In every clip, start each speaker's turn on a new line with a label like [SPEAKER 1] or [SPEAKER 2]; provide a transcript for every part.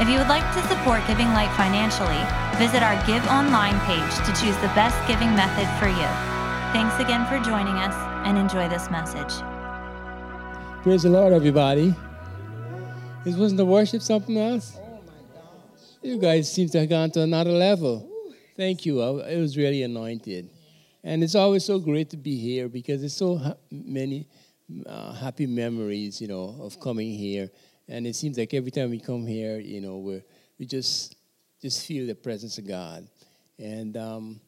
[SPEAKER 1] If you would like to support Giving Light financially, visit our Give Online page to choose the best giving method for you. Thanks again for joining us and enjoy this message.
[SPEAKER 2] Praise the Lord, everybody. This wasn't the worship something else?
[SPEAKER 3] Oh my gosh.
[SPEAKER 2] You guys seem to have gone to another level. Thank you. It was really anointed. And it's always so great to be here because it's so ha- many uh, happy memories, you know, of coming here. And it seems like every time we come here, you know, we we just just feel the presence of God. And um,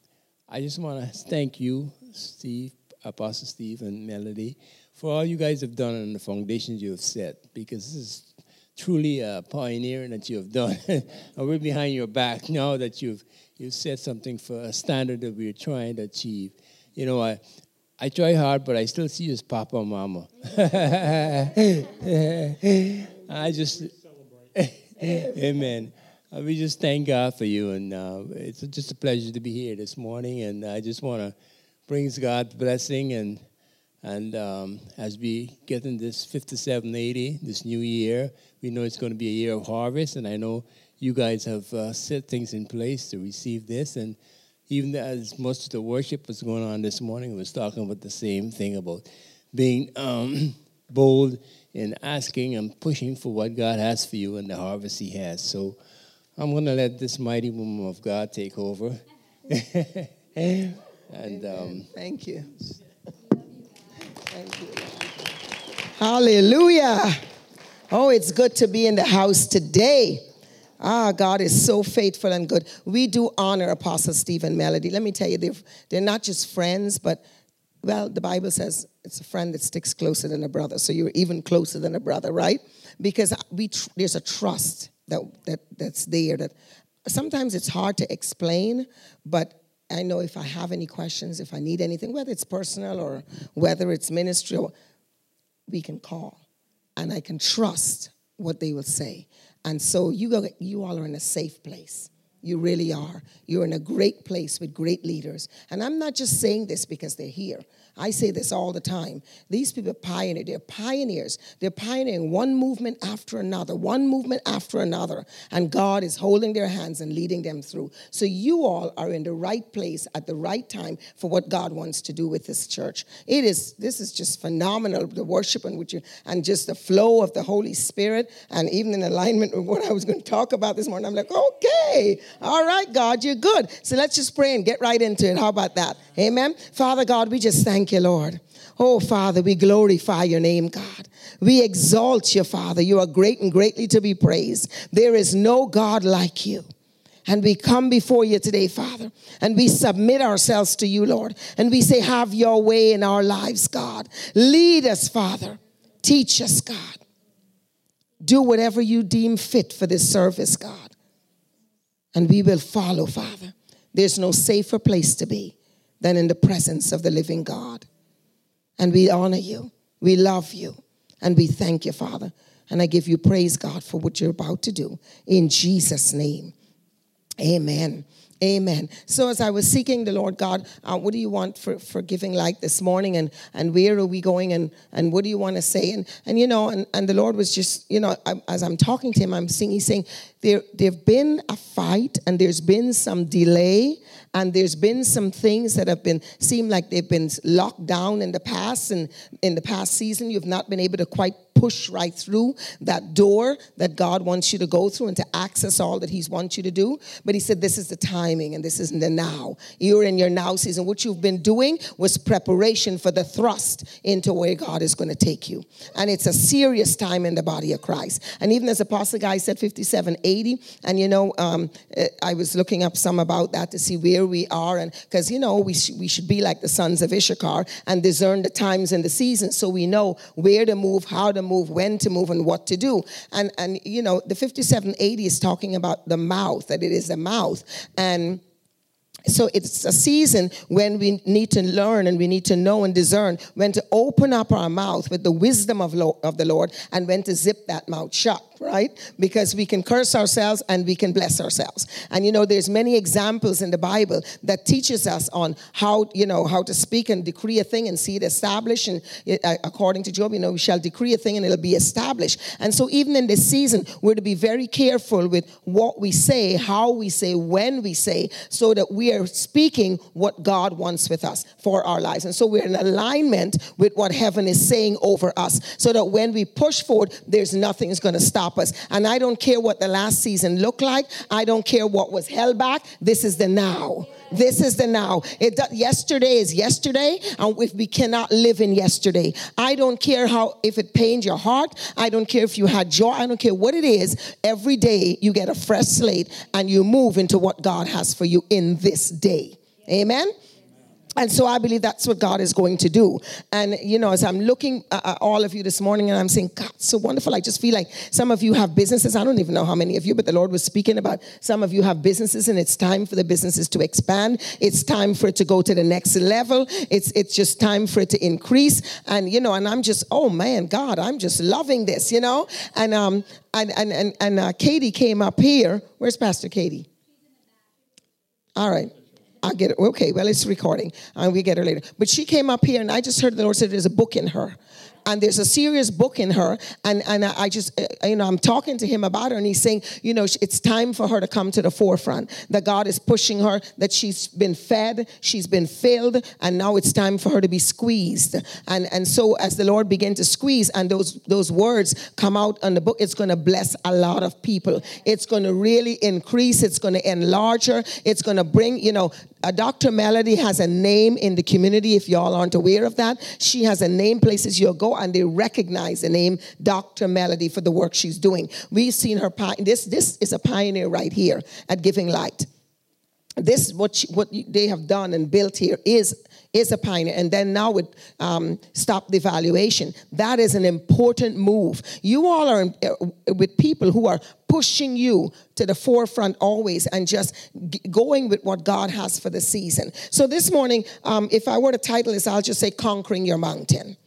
[SPEAKER 2] I just want to thank you, Steve, Apostle Steve, and Melody, for all you guys have done and the foundations you have set, because this is truly a pioneering that you have done. and we're behind your back now that you've you've set something for a standard that we're trying to achieve. You know, I I try hard, but I still see you as Papa and Mama. I just, Amen. Uh, we just thank God for you, and uh, it's just a pleasure to be here this morning. And I just want to bring God's blessing, and and um, as we get in this 5780, this new year, we know it's going to be a year of harvest, and I know you guys have uh, set things in place to receive this, and even as most of the worship was going on this morning, it was talking about the same thing about being um, bold in asking and pushing for what God has for you and the harvest He has. So I'm going to let this mighty woman of God take over. and um,
[SPEAKER 3] thank you. Thank you. Hallelujah. Oh, it's good to be in the house today. Ah, God is so faithful and good. We do honor Apostle Stephen Melody. Let me tell you, they're, they're not just friends, but, well, the Bible says it's a friend that sticks closer than a brother. So you're even closer than a brother, right? Because we tr- there's a trust that, that, that's there that sometimes it's hard to explain, but I know if I have any questions, if I need anything, whether it's personal or whether it's ministry, we can call and I can trust what they will say. And so you, go, you all are in a safe place. You really are. You're in a great place with great leaders. And I'm not just saying this because they're here. I say this all the time. These people pioneer. They're pioneers. They're pioneering one movement after another, one movement after another. And God is holding their hands and leading them through. So you all are in the right place at the right time for what God wants to do with this church. It is, this is just phenomenal, the worship and, which you, and just the flow of the Holy Spirit. And even in alignment with what I was going to talk about this morning, I'm like, okay, all right, God, you're good. So let's just pray and get right into it. How about that? Amen. Father God, we just thank you, Lord. Oh, Father, we glorify your name, God. We exalt you, Father. You are great and greatly to be praised. There is no God like you. And we come before you today, Father, and we submit ourselves to you, Lord. And we say, Have your way in our lives, God. Lead us, Father. Teach us, God. Do whatever you deem fit for this service, God and we will follow, Father. There's no safer place to be than in the presence of the living God. And we honor you, we love you, and we thank you, Father. And I give you praise, God, for what you're about to do. In Jesus' name, amen. Amen. So as I was seeking the Lord God, uh, what do you want for, for giving light this morning and, and where are we going and, and what do you want to say? And, and you know, and, and the Lord was just, you know, I, as I'm talking to him, I'm seeing, he's saying, there, there've been a fight and there's been some delay and there's been some things that have been, seem like they've been locked down in the past and in the past season, you've not been able to quite push right through that door that God wants you to go through and to access all that He wants you to do. But He said, This is the timing and this isn't the now. You're in your now season. What you've been doing was preparation for the thrust into where God is going to take you. And it's a serious time in the body of Christ. And even as Apostle Guy said, 5780, and you know, um, I was looking up some about that to see where we are. And because, you know, we, sh- we should be like the sons of Issachar and discern the times and the seasons so we know where to move, how to move, when to move, and what to do. And, and you know, the 5780 is talking about the mouth, that it is the mouth. And So it's a season when we need to learn and we need to know and discern when to open up our mouth with the wisdom of, lo- of the Lord and when to zip that mouth shut right? Because we can curse ourselves and we can bless ourselves. And you know there's many examples in the bible that teaches us on how you know how to speak and decree a thing and see it established and uh, according to job you know we shall decree a thing and it'll be established. And so even in this season we're to be very careful with what we say how we say when we say so that we are speaking what god wants with us for our lives. And so we're in alignment with what heaven is saying over us so that when we push forward there's nothing is going to stop us. And I don't care what the last season looked like. I don't care what was held back. This is the now. This is the now. It yesterday is yesterday, and if we cannot live in yesterday, I don't care how if it pained your heart. I don't care if you had joy. I don't care what it is. Every day you get a fresh slate and you move into what God has for you in this day. Amen. And so I believe that's what God is going to do. And, you know, as I'm looking at all of you this morning and I'm saying, God, so wonderful. I just feel like some of you have businesses. I don't even know how many of you, but the Lord was speaking about some of you have businesses and it's time for the businesses to expand. It's time for it to go to the next level. It's, it's just time for it to increase. And, you know, and I'm just, oh man, God, I'm just loving this, you know? And, um, and, and, and, and uh, Katie came up here. Where's Pastor Katie? All right. I get it. Okay, well, it's recording, and we get her later. But she came up here, and I just heard the Lord say there's a book in her and there's a serious book in her and and i just uh, you know i'm talking to him about her and he's saying you know it's time for her to come to the forefront that god is pushing her that she's been fed she's been filled and now it's time for her to be squeezed and and so as the lord began to squeeze and those those words come out on the book it's going to bless a lot of people it's going to really increase it's going to enlarge her it's going to bring you know uh, Dr. Melody has a name in the community, if y'all aren't aware of that. She has a name places you'll go and they recognize the name Dr. Melody for the work she's doing. We've seen her, this, this is a pioneer right here at Giving Light. This, what, she, what they have done and built here is is a pioneer. And then now with um, stop the evaluation, that is an important move. You all are uh, with people who are pushing you to the forefront always and just g- going with what God has for the season. So this morning, um, if I were to title this, I'll just say Conquering Your Mountain.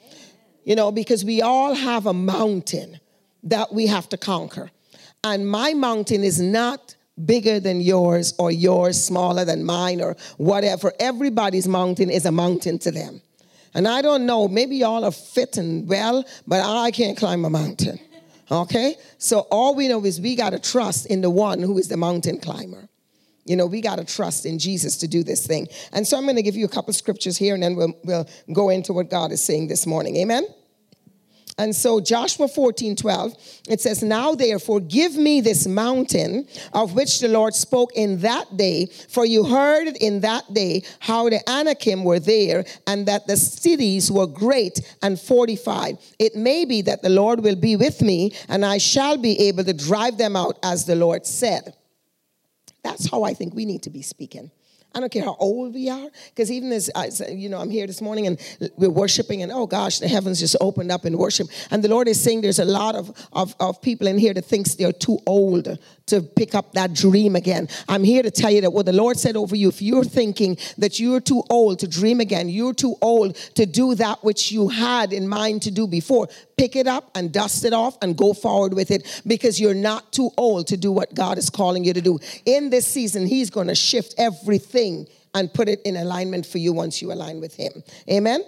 [SPEAKER 3] You know, because we all have a mountain that we have to conquer. And my mountain is not bigger than yours or yours smaller than mine or whatever. Everybody's mountain is a mountain to them. And I don't know, maybe y'all are fit and well, but I can't climb a mountain. Okay? So all we know is we got to trust in the one who is the mountain climber. You know, we got to trust in Jesus to do this thing. And so I'm going to give you a couple scriptures here and then we'll, we'll go into what God is saying this morning. Amen? And so Joshua 14, 12, it says, Now therefore give me this mountain of which the Lord spoke in that day, for you heard in that day how the Anakim were there, and that the cities were great and fortified. It may be that the Lord will be with me, and I shall be able to drive them out as the Lord said. That's how I think we need to be speaking. I don't care how old we are, because even as I, you know, I'm here this morning and we're worshiping, and oh gosh, the heavens just opened up in worship, and the Lord is saying there's a lot of, of, of people in here that thinks they're too old to pick up that dream again. I'm here to tell you that what the Lord said over you, if you're thinking that you're too old to dream again, you're too old to do that which you had in mind to do before, pick it up and dust it off and go forward with it because you're not too old to do what God is calling you to do. In this season, He's going to shift everything and put it in alignment for you once you align with Him. Amen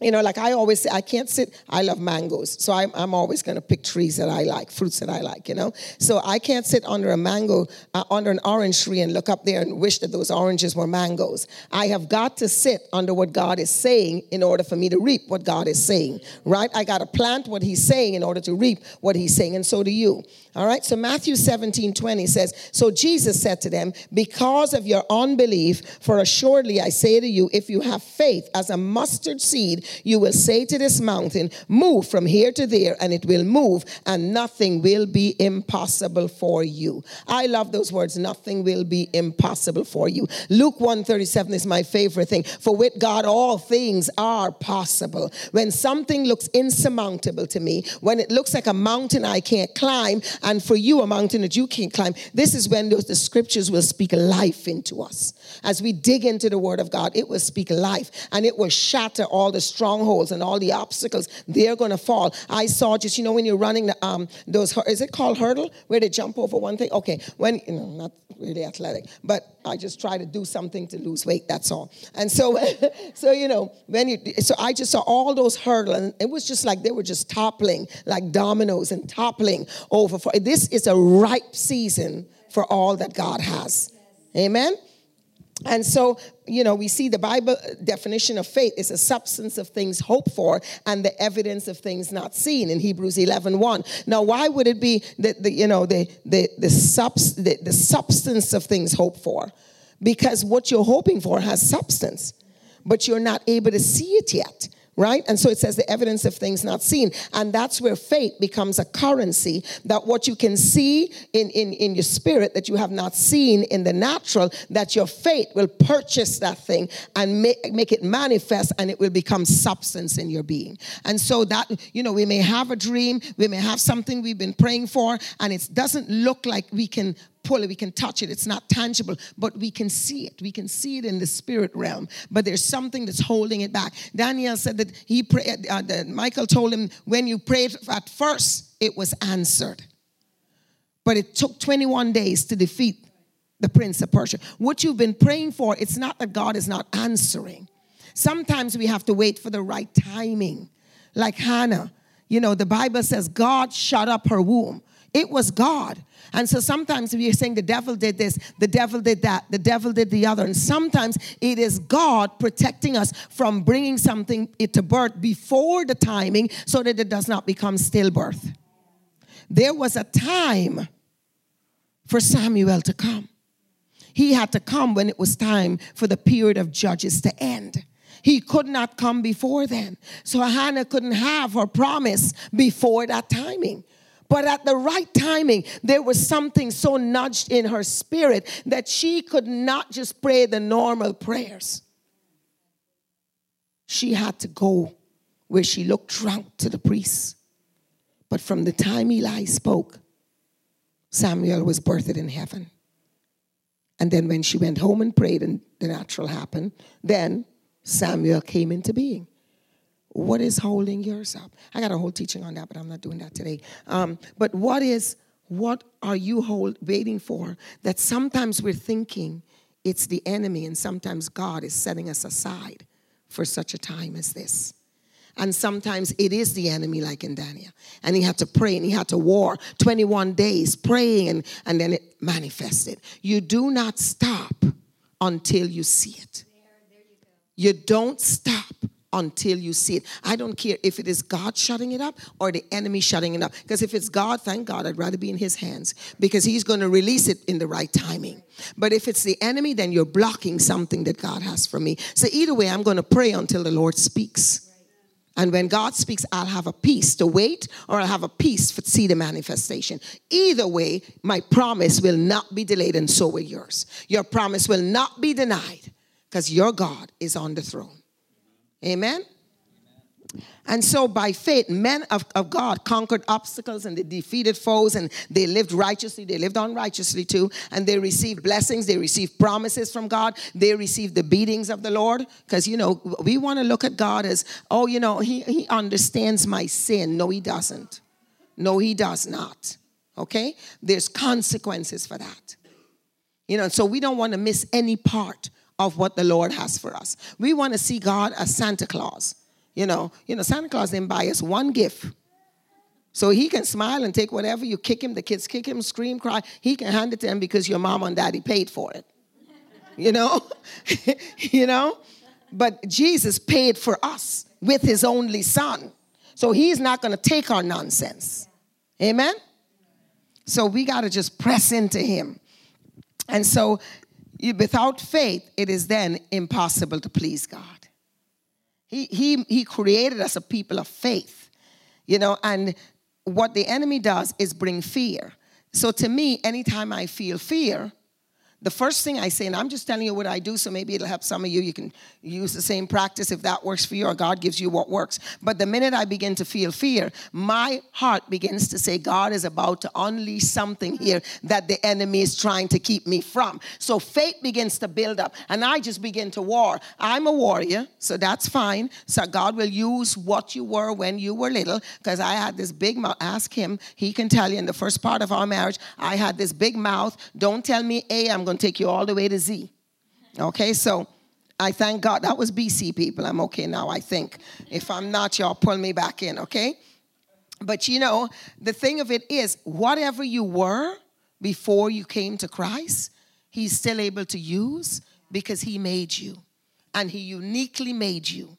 [SPEAKER 3] you know, like I always say, I can't sit, I love mangoes. So I'm, I'm always going to pick trees that I like, fruits that I like, you know. So I can't sit under a mango, uh, under an orange tree and look up there and wish that those oranges were mangoes. I have got to sit under what God is saying in order for me to reap what God is saying, right? I got to plant what He's saying in order to reap what He's saying, and so do you. All right, so Matthew 17 20 says, So Jesus said to them, Because of your unbelief, for assuredly I say to you, if you have faith as a mustard seed, You will say to this mountain, Move from here to there, and it will move, and nothing will be impossible for you. I love those words, nothing will be impossible for you. Luke 137 is my favorite thing. For with God, all things are possible. When something looks insurmountable to me, when it looks like a mountain I can't climb, and for you, a mountain that you can't climb, this is when those, the scriptures will speak life into us. As we dig into the word of God, it will speak life and it will shatter all the strongholds and all the obstacles. They're going to fall. I saw just, you know, when you're running the, um, those, is it called hurdle? Where they jump over one thing? Okay, when, you know, not really athletic, but I just try to do something to lose weight, that's all. And so, so you know, when you, so I just saw all those hurdles and it was just like they were just toppling like dominoes and toppling over. For, this is a ripe season for all that God has. Amen. And so, you know, we see the Bible definition of faith is a substance of things hoped for and the evidence of things not seen in Hebrews 11 1. Now, why would it be that the, you know, the, the, the, subs, the, the substance of things hoped for? Because what you're hoping for has substance, but you're not able to see it yet right? And so it says the evidence of things not seen. And that's where faith becomes a currency that what you can see in, in, in your spirit that you have not seen in the natural, that your faith will purchase that thing and make, make it manifest and it will become substance in your being. And so that, you know, we may have a dream, we may have something we've been praying for, and it doesn't look like we can pull it, we can touch it. It's not tangible, but we can see it. We can see it in the spirit realm. But there's something that's holding it back. Daniel said that he prayed, uh, that Michael told him, when you prayed at first, it was answered. But it took 21 days to defeat the prince of Persia. What you've been praying for, it's not that God is not answering. Sometimes we have to wait for the right timing. Like Hannah, you know, the Bible says God shut up her womb. It was God. And so sometimes we are saying the devil did this, the devil did that, the devil did the other. And sometimes it is God protecting us from bringing something to birth before the timing so that it does not become stillbirth. There was a time for Samuel to come. He had to come when it was time for the period of judges to end. He could not come before then. So Hannah couldn't have her promise before that timing. But at the right timing, there was something so nudged in her spirit that she could not just pray the normal prayers. She had to go where she looked drunk to the priest. But from the time Eli spoke, Samuel was birthed in heaven. And then when she went home and prayed and the natural happened, then Samuel came into being. What is holding yours up? I got a whole teaching on that, but I'm not doing that today. Um, but what is, what are you hold, waiting for that sometimes we're thinking it's the enemy and sometimes God is setting us aside for such a time as this? And sometimes it is the enemy, like in Daniel. And he had to pray and he had to war 21 days praying, and, and then it manifested. You do not stop until you see it. You don't stop until you see it. I don't care if it is God shutting it up or the enemy shutting it up. Because if it's God, thank God, I'd rather be in his hands because he's going to release it in the right timing. But if it's the enemy, then you're blocking something that God has for me. So either way, I'm going to pray until the Lord speaks. And when God speaks, I'll have a peace to wait or I'll have a peace to see the manifestation. Either way, my promise will not be delayed and so will yours. Your promise will not be denied because your God is on the throne. Amen? And so, by faith, men of, of God conquered obstacles and they defeated foes and they lived righteously. They lived unrighteously too. And they received blessings. They received promises from God. They received the beatings of the Lord. Because, you know, we want to look at God as, oh, you know, he, he understands my sin. No, He doesn't. No, He does not. Okay? There's consequences for that. You know, so we don't want to miss any part of what the Lord has for us. We want to see God as Santa Claus. You know, you know, Santa Claus didn't buy us one gift. So he can smile and take whatever you kick him, the kids kick him, scream, cry. He can hand it to him because your mom and daddy paid for it. You know? you know? But Jesus paid for us with his only son. So he's not going to take our nonsense. Amen? So we got to just press into him. And so without faith, it is then impossible to please God. He, he, he created us a people of faith, you know, and what the enemy does is bring fear. So to me, anytime I feel fear, the first thing I say, and I'm just telling you what I do, so maybe it'll help some of you. You can use the same practice if that works for you, or God gives you what works. But the minute I begin to feel fear, my heart begins to say, God is about to unleash something here that the enemy is trying to keep me from. So faith begins to build up, and I just begin to war. I'm a warrior, so that's fine. So God will use what you were when you were little, because I had this big mouth. Ask him, he can tell you in the first part of our marriage, I had this big mouth. Don't tell me A, I'm going going to take you all the way to Z. Okay, so I thank God. That was BC people. I'm okay now, I think. If I'm not, y'all pull me back in, okay? But you know, the thing of it is, whatever you were before you came to Christ, He's still able to use because He made you. And He uniquely made you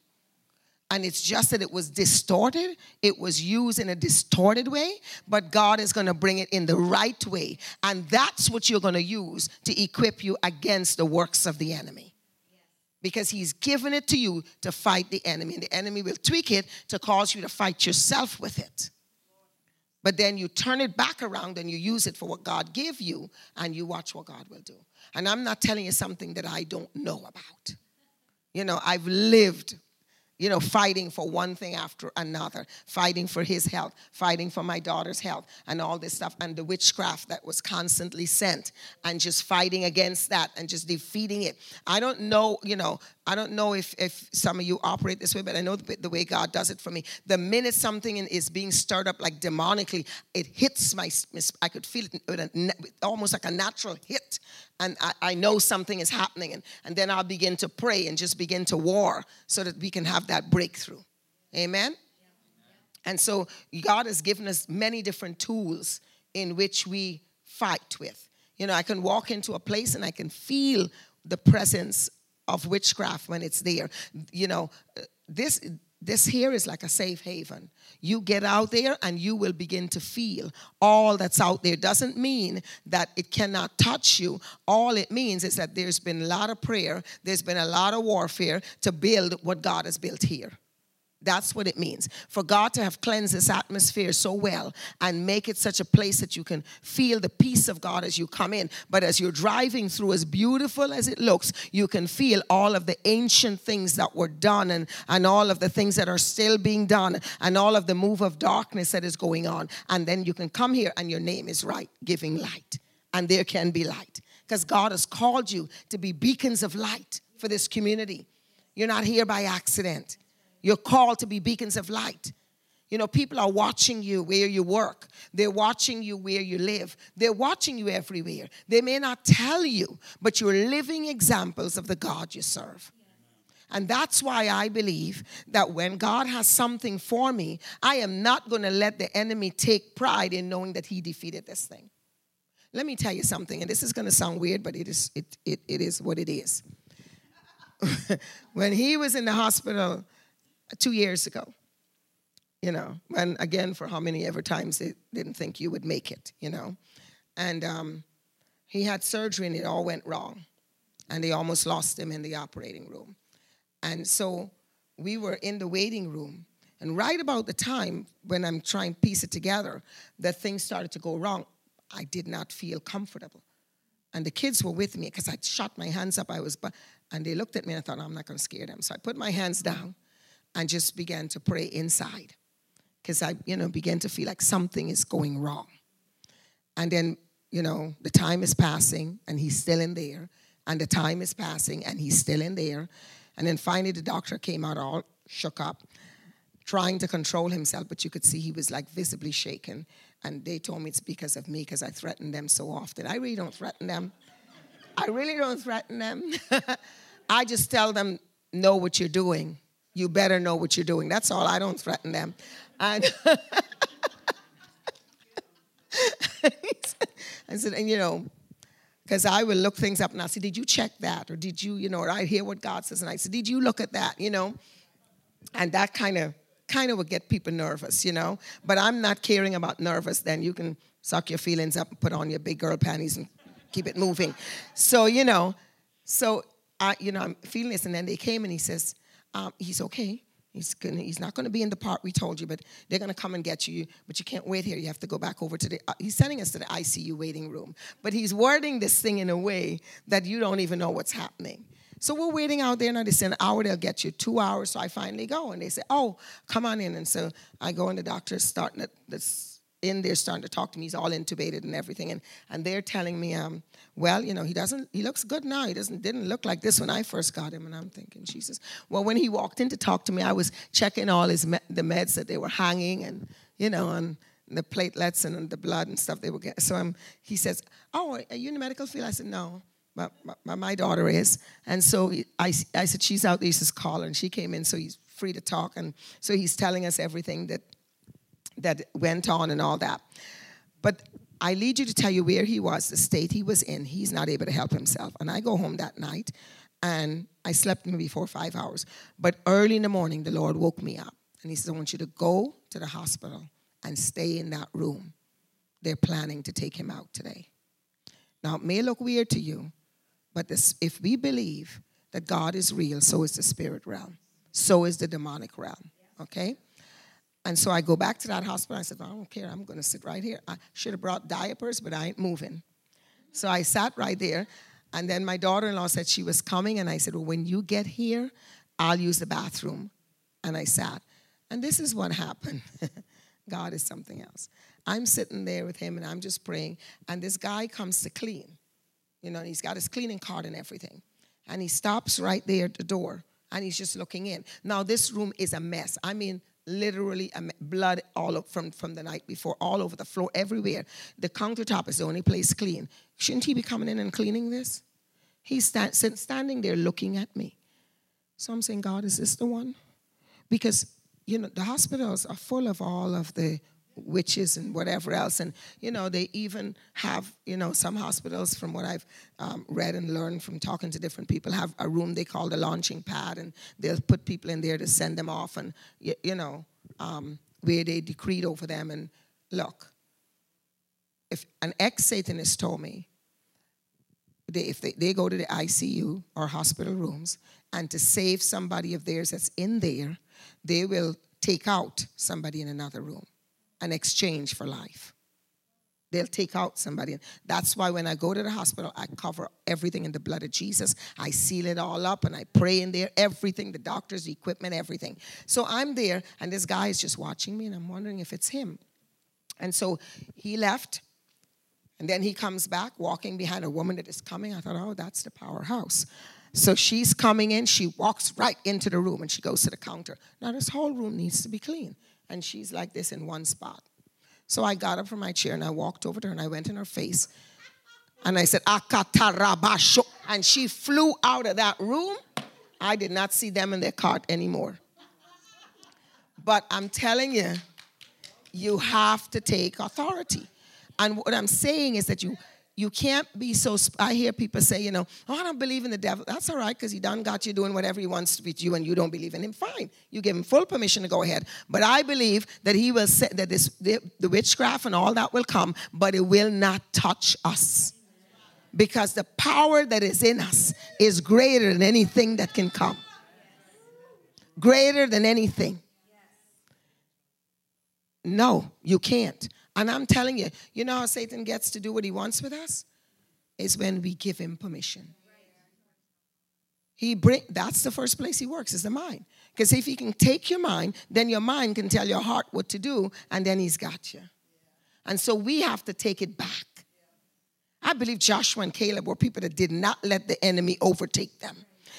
[SPEAKER 3] and it's just that it was distorted. It was used in a distorted way but god is going to bring it in the right way. And that's what you're going to use to equip you against the works of the enemy. Because he's given it to you to fight the enemy and the enemy will tweak it to cause you to fight yourself with it. But then you turn it back around and you use it for what god gave you and you watch what god will do. And i'm not telling you something that i don't know about. You know i've lived you know, fighting for one thing after another, fighting for his health, fighting for my daughter's health, and all this stuff, and the witchcraft that was constantly sent, and just fighting against that and just defeating it. I don't know, you know, I don't know if, if some of you operate this way, but I know the, the way God does it for me. The minute something is being stirred up like demonically, it hits my, I could feel it almost like a natural hit. And I, I know something is happening. And, and then I'll begin to pray and just begin to war so that we can have that breakthrough. Amen? And so God has given us many different tools in which we fight with. You know, I can walk into a place and I can feel the presence of witchcraft when it's there. You know, this this here is like a safe haven. You get out there and you will begin to feel all that's out there. Doesn't mean that it cannot touch you. All it means is that there's been a lot of prayer, there's been a lot of warfare to build what God has built here. That's what it means. For God to have cleansed this atmosphere so well and make it such a place that you can feel the peace of God as you come in. But as you're driving through, as beautiful as it looks, you can feel all of the ancient things that were done and, and all of the things that are still being done and all of the move of darkness that is going on. And then you can come here and your name is right, giving light. And there can be light. Because God has called you to be beacons of light for this community. You're not here by accident. You're called to be beacons of light. You know, people are watching you where you work. They're watching you where you live. They're watching you everywhere. They may not tell you, but you're living examples of the God you serve. And that's why I believe that when God has something for me, I am not going to let the enemy take pride in knowing that he defeated this thing. Let me tell you something, and this is going to sound weird, but it is, it, it, it is what it is. when he was in the hospital, two years ago. You know, and again, for how many ever times they didn't think you would make it, you know. And um, he had surgery and it all went wrong. And they almost lost him in the operating room. And so we were in the waiting room. And right about the time when I'm trying to piece it together, that things started to go wrong, I did not feel comfortable. And the kids were with me because I shot my hands up. I was, and they looked at me and I thought, I'm not going to scare them. So I put my hands down and just began to pray inside because I, you know, began to feel like something is going wrong. And then, you know, the time is passing and he's still in there, and the time is passing and he's still in there. And then finally, the doctor came out all shook up, trying to control himself, but you could see he was like visibly shaken. And they told me it's because of me because I threaten them so often. I really don't threaten them. I really don't threaten them. I just tell them, know what you're doing you better know what you're doing. That's all. I don't threaten them. And I said, and you know, because I will look things up and I say, did you check that? Or did you, you know, or I hear what God says and I said, did you look at that? You know? And that kind of kind of would get people nervous, you know. But I'm not caring about nervous, then you can suck your feelings up and put on your big girl panties and keep it moving. So, you know, so I, you know, I'm feeling this, and then they came and he says, um, he's okay. He's, gonna, he's not going to be in the part we told you, but they're going to come and get you. But you can't wait here. You have to go back over to the. Uh, he's sending us to the ICU waiting room. But he's wording this thing in a way that you don't even know what's happening. So we're waiting out there. Now they say an hour, they'll get you two hours. So I finally go, and they say, "Oh, come on in." And so I go, and the doctor's starting at this in there starting to talk to me. He's all intubated and everything, and and they're telling me, um, well, you know, he doesn't. He looks good now. He doesn't didn't look like this when I first got him. And I'm thinking, Jesus. Well, when he walked in to talk to me, I was checking all his me- the meds that they were hanging, and you know, and the platelets and the blood and stuff they were getting. So I'm, he says, "Oh, are you in the medical field?" I said, "No." But my, my daughter is, and so I, I said she's out there. He says call her, and she came in, so he's free to talk, and so he's telling us everything that that went on and all that. But I lead you to tell you where he was, the state he was in. He's not able to help himself. And I go home that night and I slept maybe four or five hours. But early in the morning, the Lord woke me up and he says, I want you to go to the hospital and stay in that room. They're planning to take him out today. Now, it may look weird to you, but this, if we believe that God is real, so is the spirit realm, so is the demonic realm, okay? And so I go back to that hospital. I said, I don't care. I'm going to sit right here. I should have brought diapers, but I ain't moving. So I sat right there. And then my daughter in law said she was coming. And I said, Well, when you get here, I'll use the bathroom. And I sat. And this is what happened. God is something else. I'm sitting there with him and I'm just praying. And this guy comes to clean. You know, he's got his cleaning card and everything. And he stops right there at the door and he's just looking in. Now, this room is a mess. I mean, literally blood all up from, from the night before, all over the floor, everywhere. The countertop is the only place clean. Shouldn't he be coming in and cleaning this? He's stand, standing there looking at me. So I'm saying, God, is this the one? Because, you know, the hospitals are full of all of the witches and whatever else. And, you know, they even have, you know, some hospitals, from what I've um, read and learned from talking to different people, have a room they call the launching pad, and they'll put people in there to send them off and, you, you know, um, where they decreed over them. And look, if an ex Satanist told me, they, if they, they go to the ICU or hospital rooms, and to save somebody of theirs that's in there, they will take out somebody in another room an exchange for life. They'll take out somebody. That's why when I go to the hospital, I cover everything in the blood of Jesus. I seal it all up and I pray in there, everything, the doctors, the equipment, everything. So I'm there, and this guy is just watching me, and I'm wondering if it's him. And so he left, and then he comes back walking behind a woman that is coming. I thought, oh, that's the powerhouse. So she's coming in, she walks right into the room and she goes to the counter. Now, this whole room needs to be clean and she's like this in one spot. So I got up from my chair and I walked over to her and I went in her face and I said, Akatarabasho. And she flew out of that room. I did not see them in their cart anymore. But I'm telling you, you have to take authority. And what I'm saying is that you you can't be so. I hear people say, you know, oh, I don't believe in the devil. That's all right because he done got you doing whatever he wants to with you, and you don't believe in him. Fine, you give him full permission to go ahead. But I believe that he will say that this the, the witchcraft and all that will come, but it will not touch us because the power that is in us is greater than anything that can come. Greater than anything. No, you can't. And I'm telling you, you know how Satan gets to do what he wants with us? Is when we give him permission. He bring that's the first place he works is the mind. Because if he can take your mind, then your mind can tell your heart what to do, and then he's got you. And so we have to take it back. I believe Joshua and Caleb were people that did not let the enemy overtake them.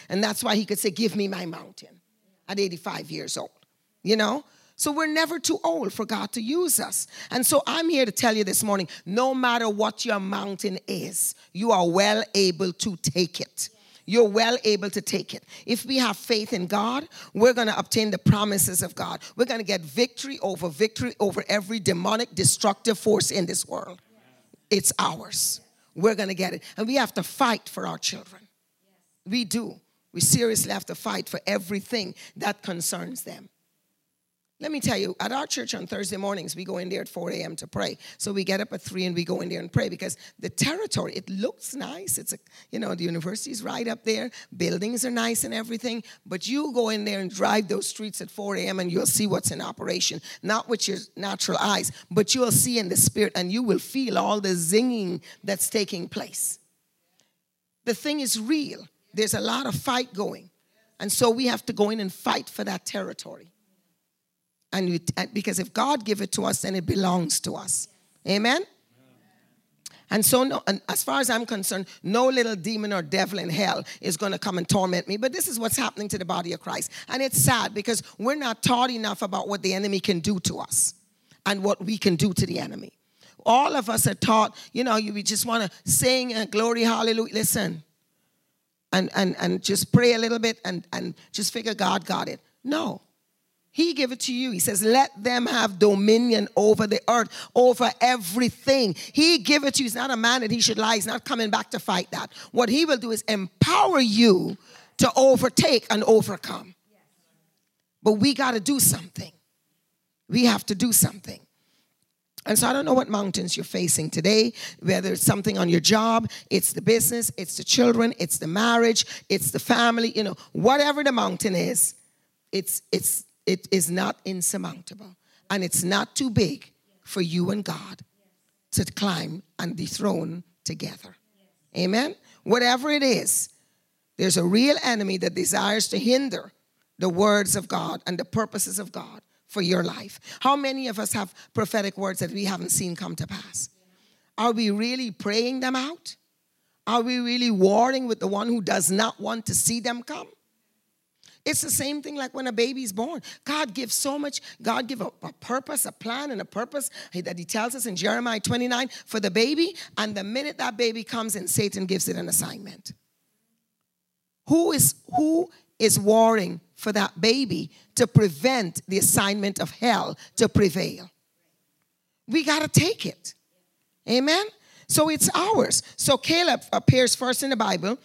[SPEAKER 3] And that's why he could say, Give me my mountain at 85 years old. You know? So we're never too old for God to use us. And so I'm here to tell you this morning no matter what your mountain is, you are well able to take it. You're well able to take it. If we have faith in God, we're going to obtain the promises of God. We're going to get victory over victory over every demonic, destructive force in this world. It's ours. We're going to get it. And we have to fight for our children. We do. We seriously have to fight for everything that concerns them. Let me tell you, at our church on Thursday mornings, we go in there at 4 a.m. to pray. So we get up at 3 and we go in there and pray because the territory, it looks nice. It's a, you know, the university's right up there. Buildings are nice and everything. But you go in there and drive those streets at 4 a.m. and you'll see what's in operation. Not with your natural eyes, but you'll see in the spirit and you will feel all the zinging that's taking place. The thing is real. There's a lot of fight going. And so we have to go in and fight for that territory. And we, because if God give it to us, then it belongs to us. Amen. And so, no, and as far as I'm concerned, no little demon or devil in hell is going to come and torment me. But this is what's happening to the body of Christ. And it's sad because we're not taught enough about what the enemy can do to us and what we can do to the enemy. All of us are taught, you know, you just want to sing and glory, hallelujah. Listen, and, and, and just pray a little bit and, and just figure God got it. No. He gave it to you. He says, let them have dominion over the earth, over everything. He give it to you. He's not a man that he should lie. He's not coming back to fight that. What he will do is empower you to overtake and overcome. But we got to do something. We have to do something. And so I don't know what mountains you're facing today, whether it's something on your job, it's the business, it's the children, it's the marriage, it's the family, you know, whatever the mountain is, it's it's it is not insurmountable. And it's not too big for you and God to climb and dethrone together. Amen? Whatever it is, there's a real enemy that desires to hinder the words of God and the purposes of God for your life. How many of us have prophetic words that we haven't seen come to pass? Are we really praying them out? Are we really warring with the one who does not want to see them come? It's the same thing like when a baby's born. God gives so much, God give a, a, purpose, a plan, and a purpose that He tells us in Jeremiah 29 for the baby. And the minute that baby comes in, Satan gives it an assignment. Who is who is warring for that baby to prevent the assignment of hell to prevail? We got to take it. Amen. So it's ours. So Caleb appears first in the Bible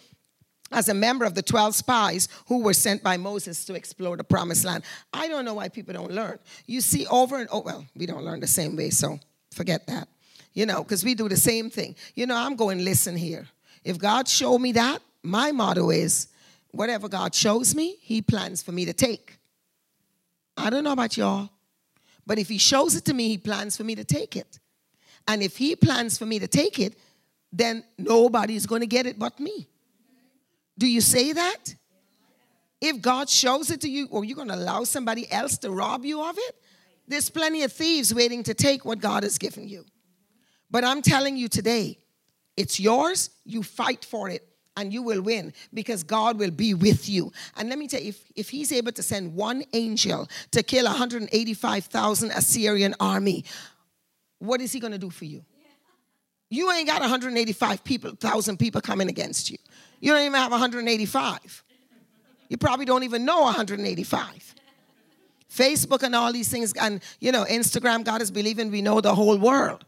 [SPEAKER 3] as a member of the 12 spies who were sent by Moses to explore the promised land. I don't know why people don't learn. You see, over and over, well, we don't learn the same way, so forget that. You know, because we do the same thing. You know, I'm going, listen here. If God showed me that, my motto is whatever God shows me, He plans for me to take. I don't know about y'all, but if He shows it to me, He plans for me to take it. And if He plans for me to take it, then nobody's going to get it but me. Do you say that? If God shows it to you, or you're going to allow somebody else to rob you of it, there's plenty of thieves waiting to take what God has given you. But I'm telling you today, it's yours. You fight for it and you will win because God will be with you. And let me tell you, if, if He's able to send one angel to kill 185,000 Assyrian army, what is He going to do for you? You ain't got 185 people, thousand people coming against you. You don't even have 185. You probably don't even know 185. Facebook and all these things, and you know, Instagram, God is believing we know the whole world.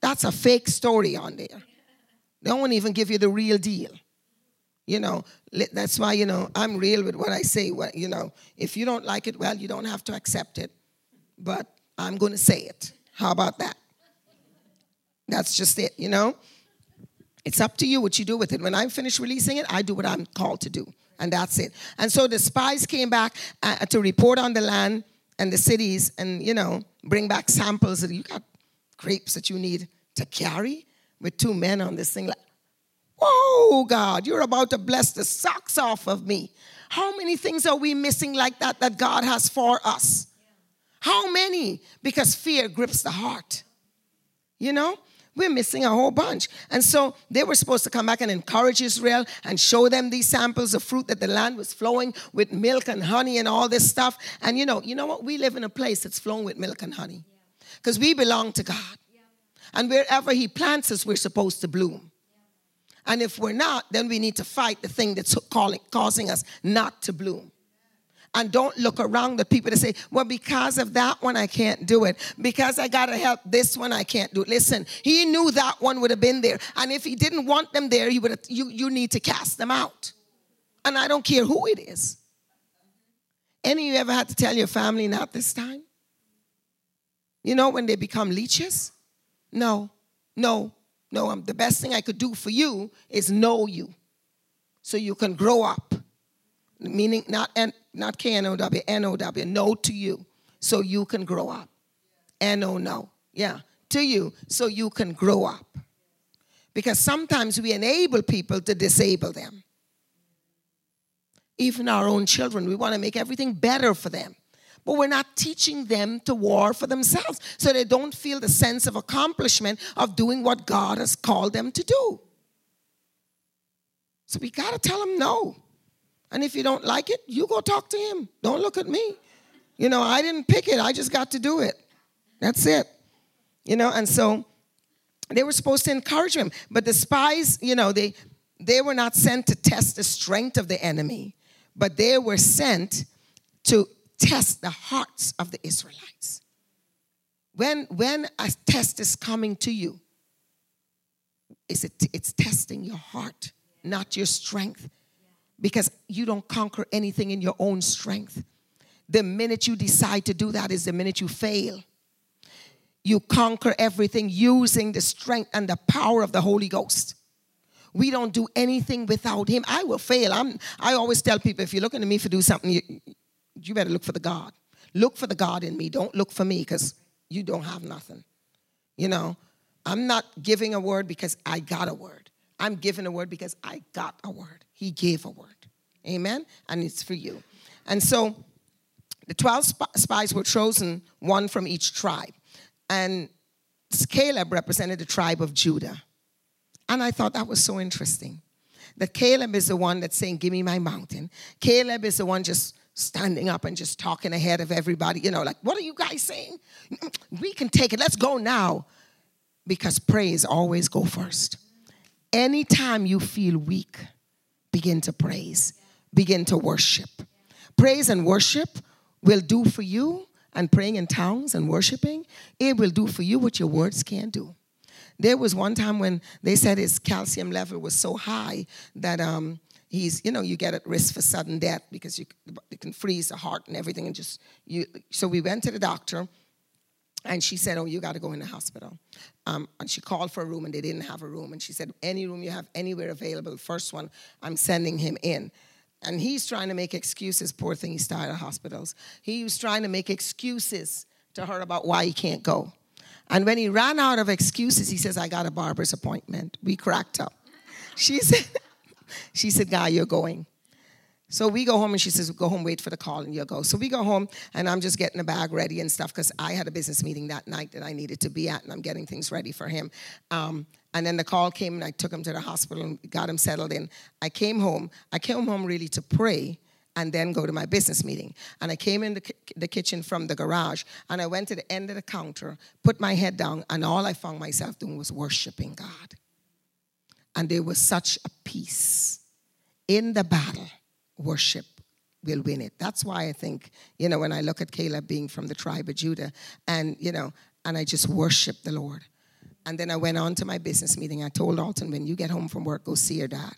[SPEAKER 3] That's a fake story on there. They won't even give you the real deal. You know, that's why, you know, I'm real with what I say. What, you know, if you don't like it, well, you don't have to accept it. But I'm going to say it. How about that? That's just it, you know? It's up to you what you do with it. When I'm finished releasing it, I do what I'm called to do. And that's it. And so the spies came back uh, to report on the land and the cities and, you know, bring back samples. You got grapes that you need to carry with two men on this thing. Like, whoa, God, you're about to bless the socks off of me. How many things are we missing like that that God has for us? How many? Because fear grips the heart. You know? We're missing a whole bunch. And so they were supposed to come back and encourage Israel and show them these samples of fruit that the land was flowing with milk and honey and all this stuff. And you know, you know what? We live in a place that's flowing with milk and honey. Because we belong to God. And wherever He plants us, we're supposed to bloom. And if we're not, then we need to fight the thing that's calling, causing us not to bloom and don't look around the people to say, well, because of that one, I can't do it. Because I got to help this one, I can't do it. Listen, he knew that one would have been there. And if he didn't want them there, you, would have, you, you need to cast them out. And I don't care who it is. Any of you ever had to tell your family not this time? You know when they become leeches? No, no, no. Um, the best thing I could do for you is know you so you can grow up. Meaning not, N, not K-N-O-W, N-O-W, no to you so you can grow up. N-O, no. Yeah, to you so you can grow up. Because sometimes we enable people to disable them. Even our own children, we want to make everything better for them but we're not teaching them to war for themselves so they don't feel the sense of accomplishment of doing what God has called them to do. So we got to tell them no. And if you don't like it, you go talk to him. Don't look at me. You know, I didn't pick it, I just got to do it. That's it. You know, and so they were supposed to encourage him. But the spies, you know, they they were not sent to test the strength of the enemy, but they were sent to test the hearts of the Israelites. When, when a test is coming to you, it's, a, it's testing your heart, not your strength. Because you don't conquer anything in your own strength. The minute you decide to do that is the minute you fail. You conquer everything using the strength and the power of the Holy Ghost. We don't do anything without Him. I will fail. I'm, I always tell people if you're looking to me for do something, you, you better look for the God. Look for the God in me. Don't look for me because you don't have nothing. You know, I'm not giving a word because I got a word. I'm giving a word because I got a word. He gave a word. Amen? And it's for you. And so the 12 spies were chosen, one from each tribe. And Caleb represented the tribe of Judah. And I thought that was so interesting. That Caleb is the one that's saying, Give me my mountain. Caleb is the one just standing up and just talking ahead of everybody. You know, like, what are you guys saying? We can take it. Let's go now. Because praise always go first. Anytime you feel weak, begin to praise, begin to worship. Praise and worship will do for you, and praying in tongues and worshiping, it will do for you what your words can't do. There was one time when they said his calcium level was so high that um, he's you know you get at risk for sudden death because you it can freeze the heart and everything and just you so we went to the doctor and she said oh you got to go in the hospital. Um, and she called for a room and they didn't have a room. And she said any room you have anywhere available first one i'm sending him in. And he's trying to make excuses. Poor thing he's tired of hospitals. He was trying to make excuses to her about why he can't go. And when he ran out of excuses he says i got a barber's appointment. We cracked up. She said she said, Guy, you're going. So we go home and she says, Go home, wait for the call, and you'll go. So we go home and I'm just getting the bag ready and stuff because I had a business meeting that night that I needed to be at and I'm getting things ready for him. Um, and then the call came and I took him to the hospital and got him settled in. I came home. I came home really to pray and then go to my business meeting. And I came in the, the kitchen from the garage and I went to the end of the counter, put my head down, and all I found myself doing was worshiping God. And there was such a peace in the battle. Worship will win it. That's why I think, you know, when I look at Caleb being from the tribe of Judah, and, you know, and I just worship the Lord. And then I went on to my business meeting. I told Alton, when you get home from work, go see your dad.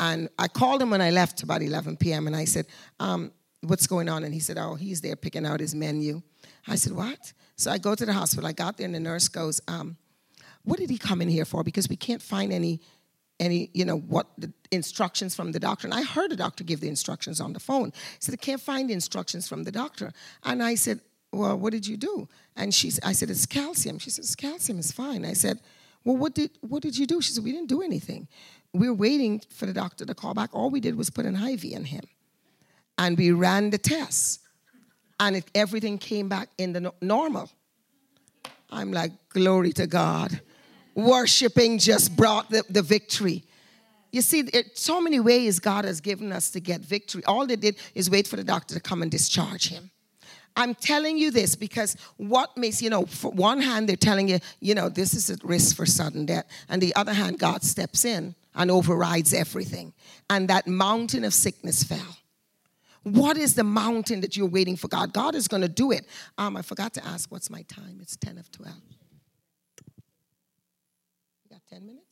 [SPEAKER 3] And I called him when I left about 11 p.m. and I said, um, What's going on? And he said, Oh, he's there picking out his menu. I said, What? So I go to the hospital. I got there and the nurse goes, um, What did he come in here for? Because we can't find any any, you know, what the instructions from the doctor. And I heard the doctor give the instructions on the phone. He said, I can't find the instructions from the doctor. And I said, Well, what did you do? And she I said, It's calcium. She says, Calcium is fine. I said, Well, what did what did you do? She said, We didn't do anything. We were waiting for the doctor to call back. All we did was put an IV in him. And we ran the tests. And it, everything came back in the no- normal. I'm like, glory to God worshiping just brought the, the victory. You see, it, so many ways God has given us to get victory. All they did is wait for the doctor to come and discharge him. I'm telling you this because what makes, you know, for one hand, they're telling you, you know, this is at risk for sudden death. And the other hand, God steps in and overrides everything. And that mountain of sickness fell. What is the mountain that you're waiting for God? God is going to do it. Um, I forgot to ask, what's my time? It's 10 of 12. 10 minutes?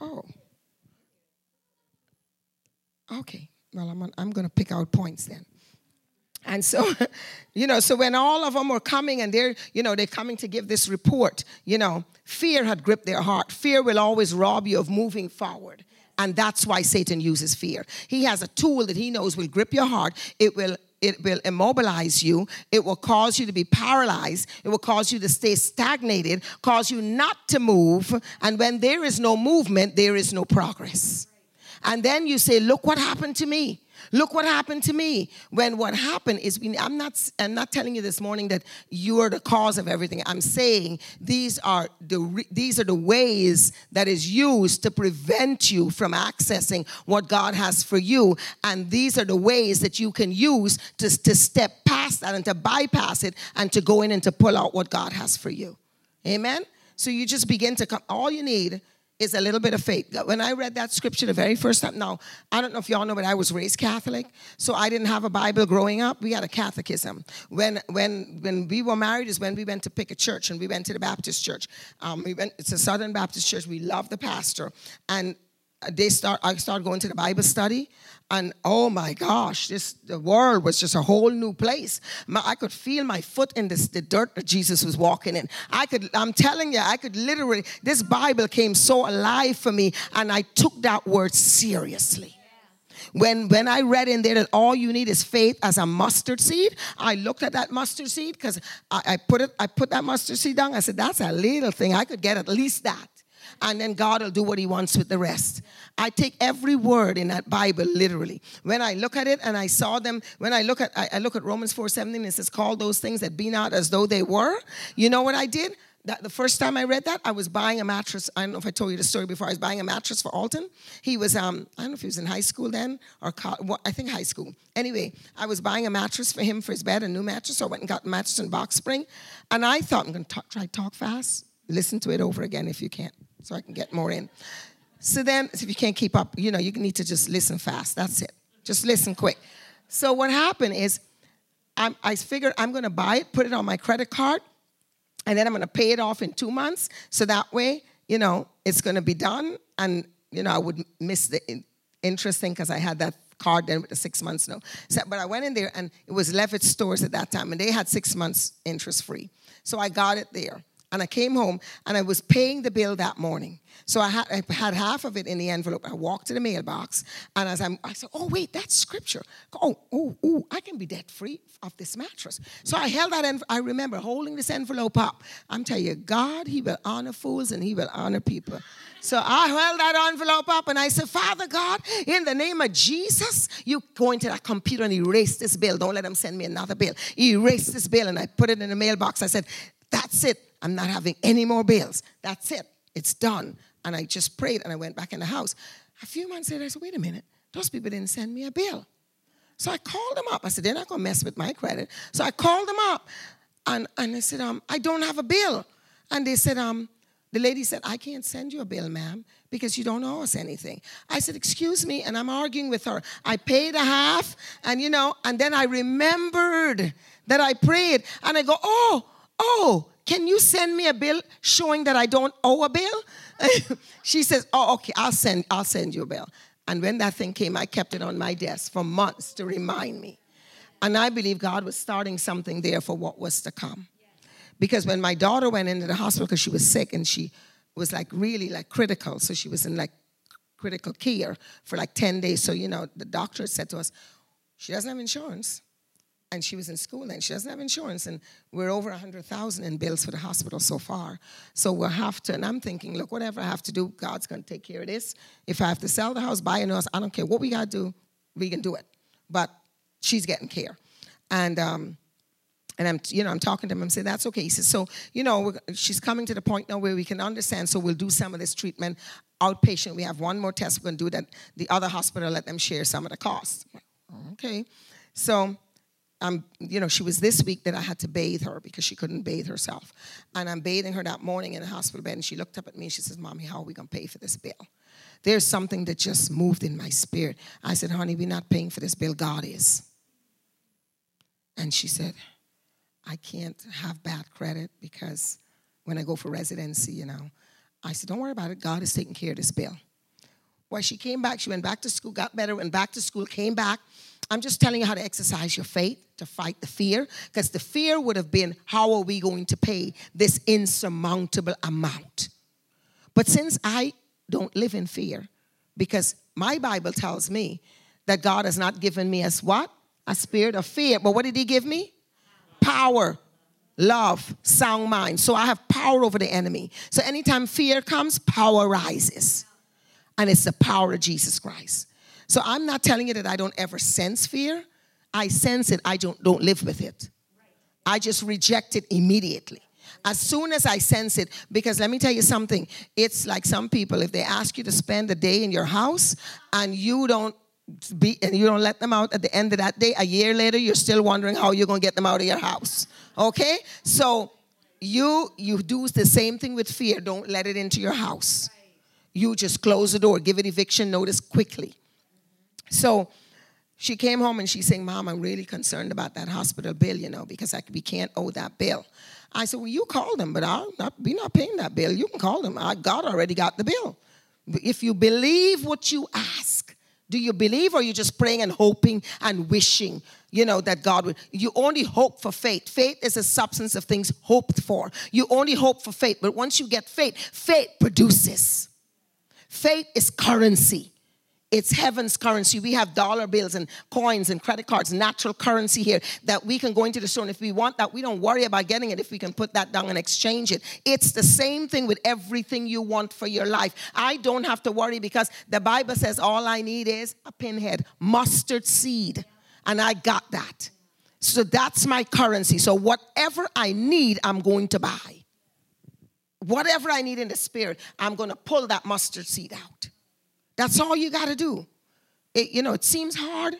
[SPEAKER 3] Oh. Okay, well, I'm, I'm going to pick out points then. And so, you know, so when all of them were coming and they're, you know, they're coming to give this report, you know, fear had gripped their heart. Fear will always rob you of moving forward. And that's why Satan uses fear. He has a tool that he knows will grip your heart. It will it will immobilize you. It will cause you to be paralyzed. It will cause you to stay stagnated, cause you not to move. And when there is no movement, there is no progress. And then you say, Look what happened to me. Look what happened to me. When what happened is, I'm not, I'm not telling you this morning that you are the cause of everything. I'm saying these are the these are the ways that is used to prevent you from accessing what God has for you, and these are the ways that you can use to, to step past that and to bypass it and to go in and to pull out what God has for you. Amen. So you just begin to come. All you need is a little bit of faith. When I read that scripture the very first time, now, I don't know if y'all know, but I was raised Catholic, so I didn't have a Bible growing up. We had a catechism. When when when we were married is when we went to pick a church, and we went to the Baptist church. Um, we went, it's a Southern Baptist church. We love the pastor. And they start I started going to the Bible study and oh my gosh this the world was just a whole new place my, I could feel my foot in this, the dirt that Jesus was walking in I could I'm telling you I could literally this Bible came so alive for me and I took that word seriously when when I read in there that all you need is faith as a mustard seed, I looked at that mustard seed because I, I, put it I put that mustard seed down. I said, that's a little thing. I could get at least that and then God will do what He wants with the rest. I take every word in that Bible literally. When I look at it and I saw them, when I look at I, I look at Romans 4 17, it says, Call those things that be not as though they were. You know what I did? That the first time I read that, I was buying a mattress. I don't know if I told you the story before. I was buying a mattress for Alton. He was, um, I don't know if he was in high school then or co- I think high school. Anyway, I was buying a mattress for him for his bed, a new mattress. So I went and got the mattress in box spring, and I thought I'm going to try talk fast. Listen to it over again if you can't so I can get more in. So then, if you can't keep up, you know, you need to just listen fast. That's it. Just listen quick. So what happened is, I'm, I figured I'm going to buy it, put it on my credit card, and then I'm going to pay it off in two months. So that way, you know, it's going to be done, and you know, I would miss the interest thing because I had that card then with the six months no. So, but I went in there, and it was Levitz stores at that time, and they had six months interest free. So I got it there. And I came home and I was paying the bill that morning. So I had, I had half of it in the envelope. I walked to the mailbox and as I'm, I said, oh, wait, that's scripture. Oh, oh, oh, I can be debt free of this mattress. So I held that, env- I remember holding this envelope up. I'm telling you, God, He will honor fools and He will honor people. So I held that envelope up and I said, Father God, in the name of Jesus, you go into that computer and erase this bill. Don't let them send me another bill. Erase this bill. And I put it in the mailbox. I said, that's it. I'm not having any more bills. That's it. It's done. And I just prayed and I went back in the house. A few months later, I said, wait a minute. Those people didn't send me a bill. So I called them up. I said, they're not going to mess with my credit. So I called them up and, and I said, um, I don't have a bill. And they said, um, the lady said, I can't send you a bill, ma'am, because you don't owe us anything. I said, Excuse me. And I'm arguing with her. I paid a half, and you know, and then I remembered that I prayed, and I go, Oh, oh, can you send me a bill showing that I don't owe a bill? she says, Oh, okay, I'll send, I'll send you a bill. And when that thing came, I kept it on my desk for months to remind me. And I believe God was starting something there for what was to come. Because when my daughter went into the hospital because she was sick and she was like really like critical, so she was in like critical care for like 10 days. So, you know, the doctor said to us, she doesn't have insurance and she was in school and she doesn't have insurance and we're over 100000 in bills for the hospital so far so we'll have to and i'm thinking look whatever i have to do god's going to take care of this if i have to sell the house buy a new house i don't care what we got to do we can do it but she's getting care and um, and I'm, you know, I'm talking to him. I'm saying that's okay. He says, so, you know, she's coming to the point now where we can understand. So we'll do some of this treatment outpatient. We have one more test we're going to do that. The other hospital let them share some of the costs. Okay, so um, you know, she was this week that I had to bathe her because she couldn't bathe herself. And I'm bathing her that morning in the hospital bed, and she looked up at me and she says, Mommy, how are we going to pay for this bill? There's something that just moved in my spirit. I said, Honey, we're not paying for this bill, God is. And she said, I can't have bad credit because when I go for residency, you know, I said, Don't worry about it. God is taking care of this bill. Well, she came back. She went back to school, got better, went back to school, came back. I'm just telling you how to exercise your faith to fight the fear, because the fear would have been, how are we going to pay this insurmountable amount? But since I don't live in fear, because my Bible tells me that God has not given me as what? A spirit of fear. But what did He give me? Power, love, sound mind. So I have power over the enemy. So anytime fear comes, power rises. And it's the power of Jesus Christ. So I'm not telling you that I don't ever sense fear. I sense it, I don't, don't live with it. I just reject it immediately. As soon as I sense it, because let me tell you something, it's like some people, if they ask you to spend a day in your house and you don't be and you don't let them out at the end of that day, a year later, you're still wondering how you're gonna get them out of your house. Okay? So you you do the same thing with fear. Don't let it into your house. You just close the door, give it eviction notice quickly. So she came home and she's saying, Mom, I'm really concerned about that hospital bill, you know, because I, we can't owe that bill. I said, Well, you call them, but I'll not be not paying that bill. You can call them. I, God already got the bill. If you believe what you ask, do you believe or are you just praying and hoping and wishing, you know, that God will You only hope for faith. Faith is a substance of things hoped for. You only hope for faith. But once you get faith, faith produces. Faith is currency it's heaven's currency. We have dollar bills and coins and credit cards, natural currency here that we can go into the store. And if we want that, we don't worry about getting it if we can put that down and exchange it. It's the same thing with everything you want for your life. I don't have to worry because the Bible says all I need is a pinhead, mustard seed. And I got that. So that's my currency. So whatever I need, I'm going to buy. Whatever I need in the spirit, I'm going to pull that mustard seed out. That's all you got to do. It, you know, it seems hard,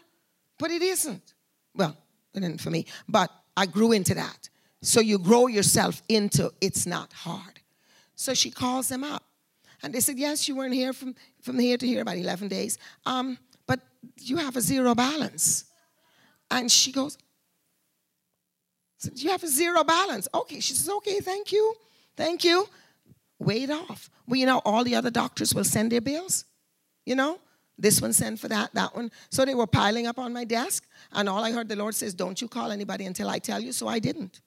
[SPEAKER 3] but it isn't. Well, it isn't for me, but I grew into that. So you grow yourself into it's not hard. So she calls them up. And they said, Yes, you weren't here from, from here to here about 11 days, um, but you have a zero balance. And she goes, You have a zero balance. Okay. She says, Okay, thank you. Thank you. Wait off. Well, you know, all the other doctors will send their bills. You know, this one sent for that, that one. So they were piling up on my desk, and all I heard the Lord says, Don't you call anybody until I tell you. So I didn't.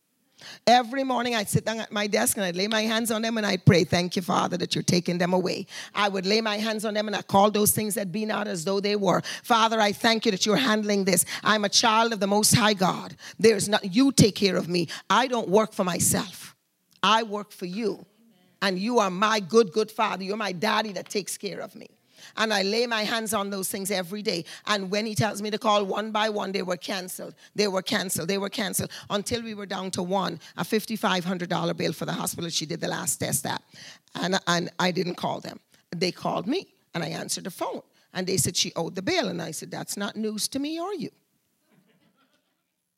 [SPEAKER 3] Every morning I'd sit down at my desk and I'd lay my hands on them and I'd pray, Thank you, Father, that you're taking them away. I would lay my hands on them and I'd call those things that be not as though they were. Father, I thank you that you're handling this. I'm a child of the Most High God. There's not, you take care of me. I don't work for myself, I work for you. And you are my good, good Father. You're my daddy that takes care of me and I lay my hands on those things every day. And when he tells me to call one by one, they were canceled. They were canceled. They were canceled until we were down to one, a $5,500 bill for the hospital she did the last test at. And, and I didn't call them. They called me and I answered the phone. And they said she owed the bill. And I said, That's not news to me or you.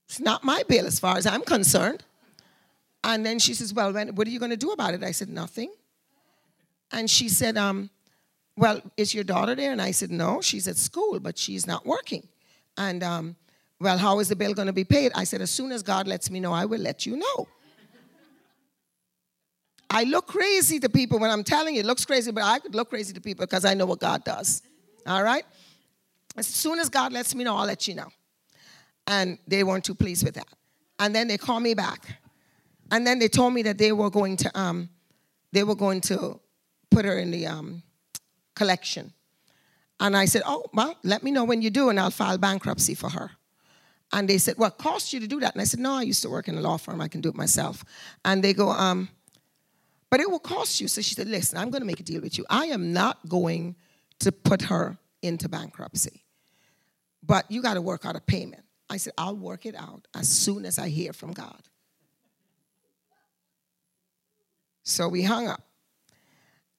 [SPEAKER 3] It's not my bill as far as I'm concerned. And then she says, Well, what are you going to do about it? I said, Nothing. And she said, um, well, is your daughter there? And I said, no, she's at school, but she's not working. And, um, well, how is the bill going to be paid? I said, as soon as God lets me know, I will let you know. I look crazy to people when I'm telling you, it looks crazy, but I could look crazy to people because I know what God does. All right? As soon as God lets me know, I'll let you know. And they weren't too pleased with that. And then they called me back. And then they told me that they were going to, um, they were going to put her in the, um, collection. And I said, Oh, well, let me know when you do, and I'll file bankruptcy for her. And they said, Well, it costs you to do that. And I said, No, I used to work in a law firm. I can do it myself. And they go, um, But it will cost you. So she said, Listen, I'm going to make a deal with you. I am not going to put her into bankruptcy, but you got to work out a payment. I said, I'll work it out as soon as I hear from God. So we hung up.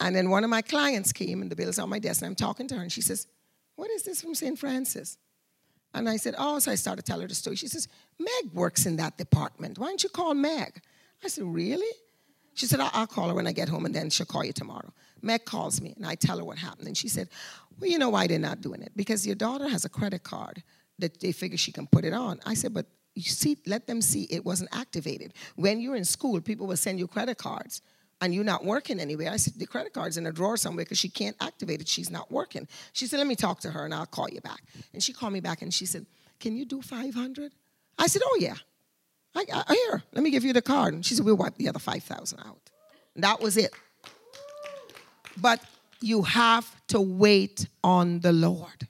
[SPEAKER 3] And then one of my clients came and the bill's on my desk and I'm talking to her and she says, What is this from St. Francis? And I said, Oh, so I started telling her the story. She says, Meg works in that department. Why don't you call Meg? I said, Really? She said, I'll call her when I get home and then she'll call you tomorrow. Meg calls me and I tell her what happened. And she said, Well, you know why they're not doing it? Because your daughter has a credit card that they figure she can put it on. I said, But you see, let them see it wasn't activated. When you're in school, people will send you credit cards and you're not working anywhere. I said, the credit card's in a drawer somewhere because she can't activate it. She's not working. She said, let me talk to her and I'll call you back. And she called me back and she said, can you do 500? I said, oh yeah. I, I, here, let me give you the card. And she said, we'll wipe the other 5,000 out. And that was it. But you have to wait on the Lord.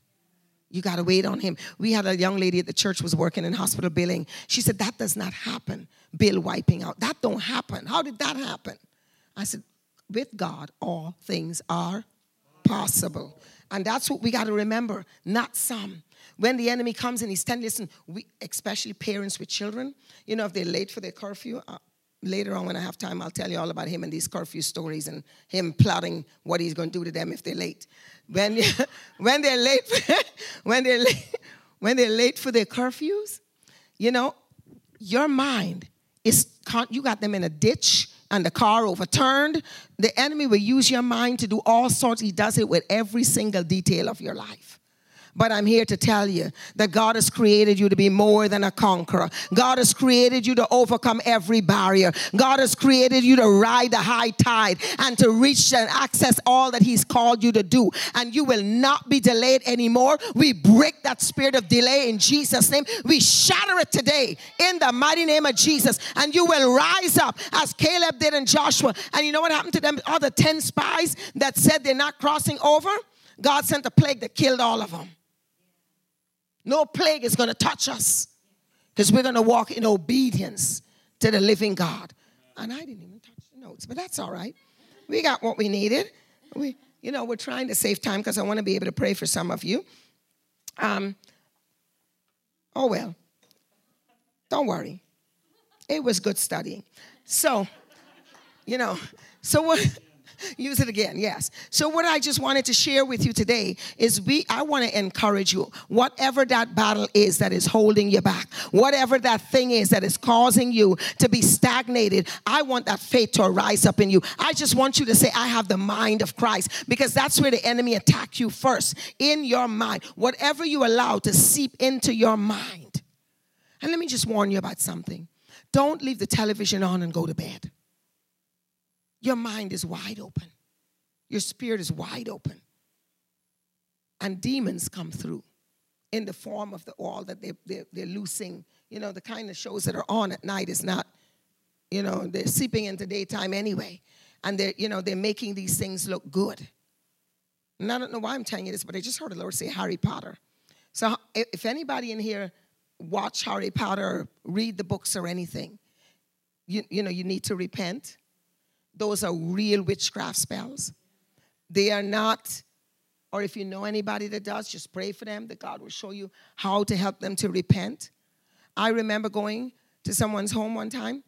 [SPEAKER 3] You got to wait on him. We had a young lady at the church was working in hospital billing. She said that does not happen. Bill wiping out. That don't happen. How did that happen? I said, with God, all things are possible. And that's what we got to remember, not some. When the enemy comes and he's telling, listen, we, especially parents with children, you know, if they're late for their curfew, uh, later on when I have time, I'll tell you all about him and these curfew stories and him plotting what he's going to do to them if they're late. When, when they're late, when they're late, when they're late for their curfews, you know, your mind is you got them in a ditch and the car overturned. The enemy will use your mind to do all sorts. He does it with every single detail of your life. But I'm here to tell you that God has created you to be more than a conqueror. God has created you to overcome every barrier. God has created you to ride the high tide and to reach and access all that He's called you to do. And you will not be delayed anymore. We break that spirit of delay in Jesus' name. We shatter it today in the mighty name of Jesus. And you will rise up as Caleb did in Joshua. And you know what happened to them? All the 10 spies that said they're not crossing over? God sent a plague that killed all of them. No plague is going to touch us because we're going to walk in obedience to the living God. And I didn't even touch the notes, but that's all right. We got what we needed. We, you know, we're trying to save time because I want to be able to pray for some of you. Um, oh well, don't worry. It was good studying. So, you know, so what? Use it again, yes. So what I just wanted to share with you today is we I want to encourage you. Whatever that battle is that is holding you back, whatever that thing is that is causing you to be stagnated, I want that faith to rise up in you. I just want you to say I have the mind of Christ because that's where the enemy attack you first in your mind. Whatever you allow to seep into your mind. And let me just warn you about something. Don't leave the television on and go to bed. Your mind is wide open, your spirit is wide open. And demons come through in the form of the oil that they, they, they're loosing. You know, the kind of shows that are on at night is not, you know, they're seeping into daytime anyway. And they're, you know, they're making these things look good. And I don't know why I'm telling you this, but I just heard the Lord say Harry Potter. So if anybody in here watch Harry Potter read the books or anything, you, you know, you need to repent those are real witchcraft spells. They are not, or if you know anybody that does, just pray for them that God will show you how to help them to repent. I remember going to someone's home one time.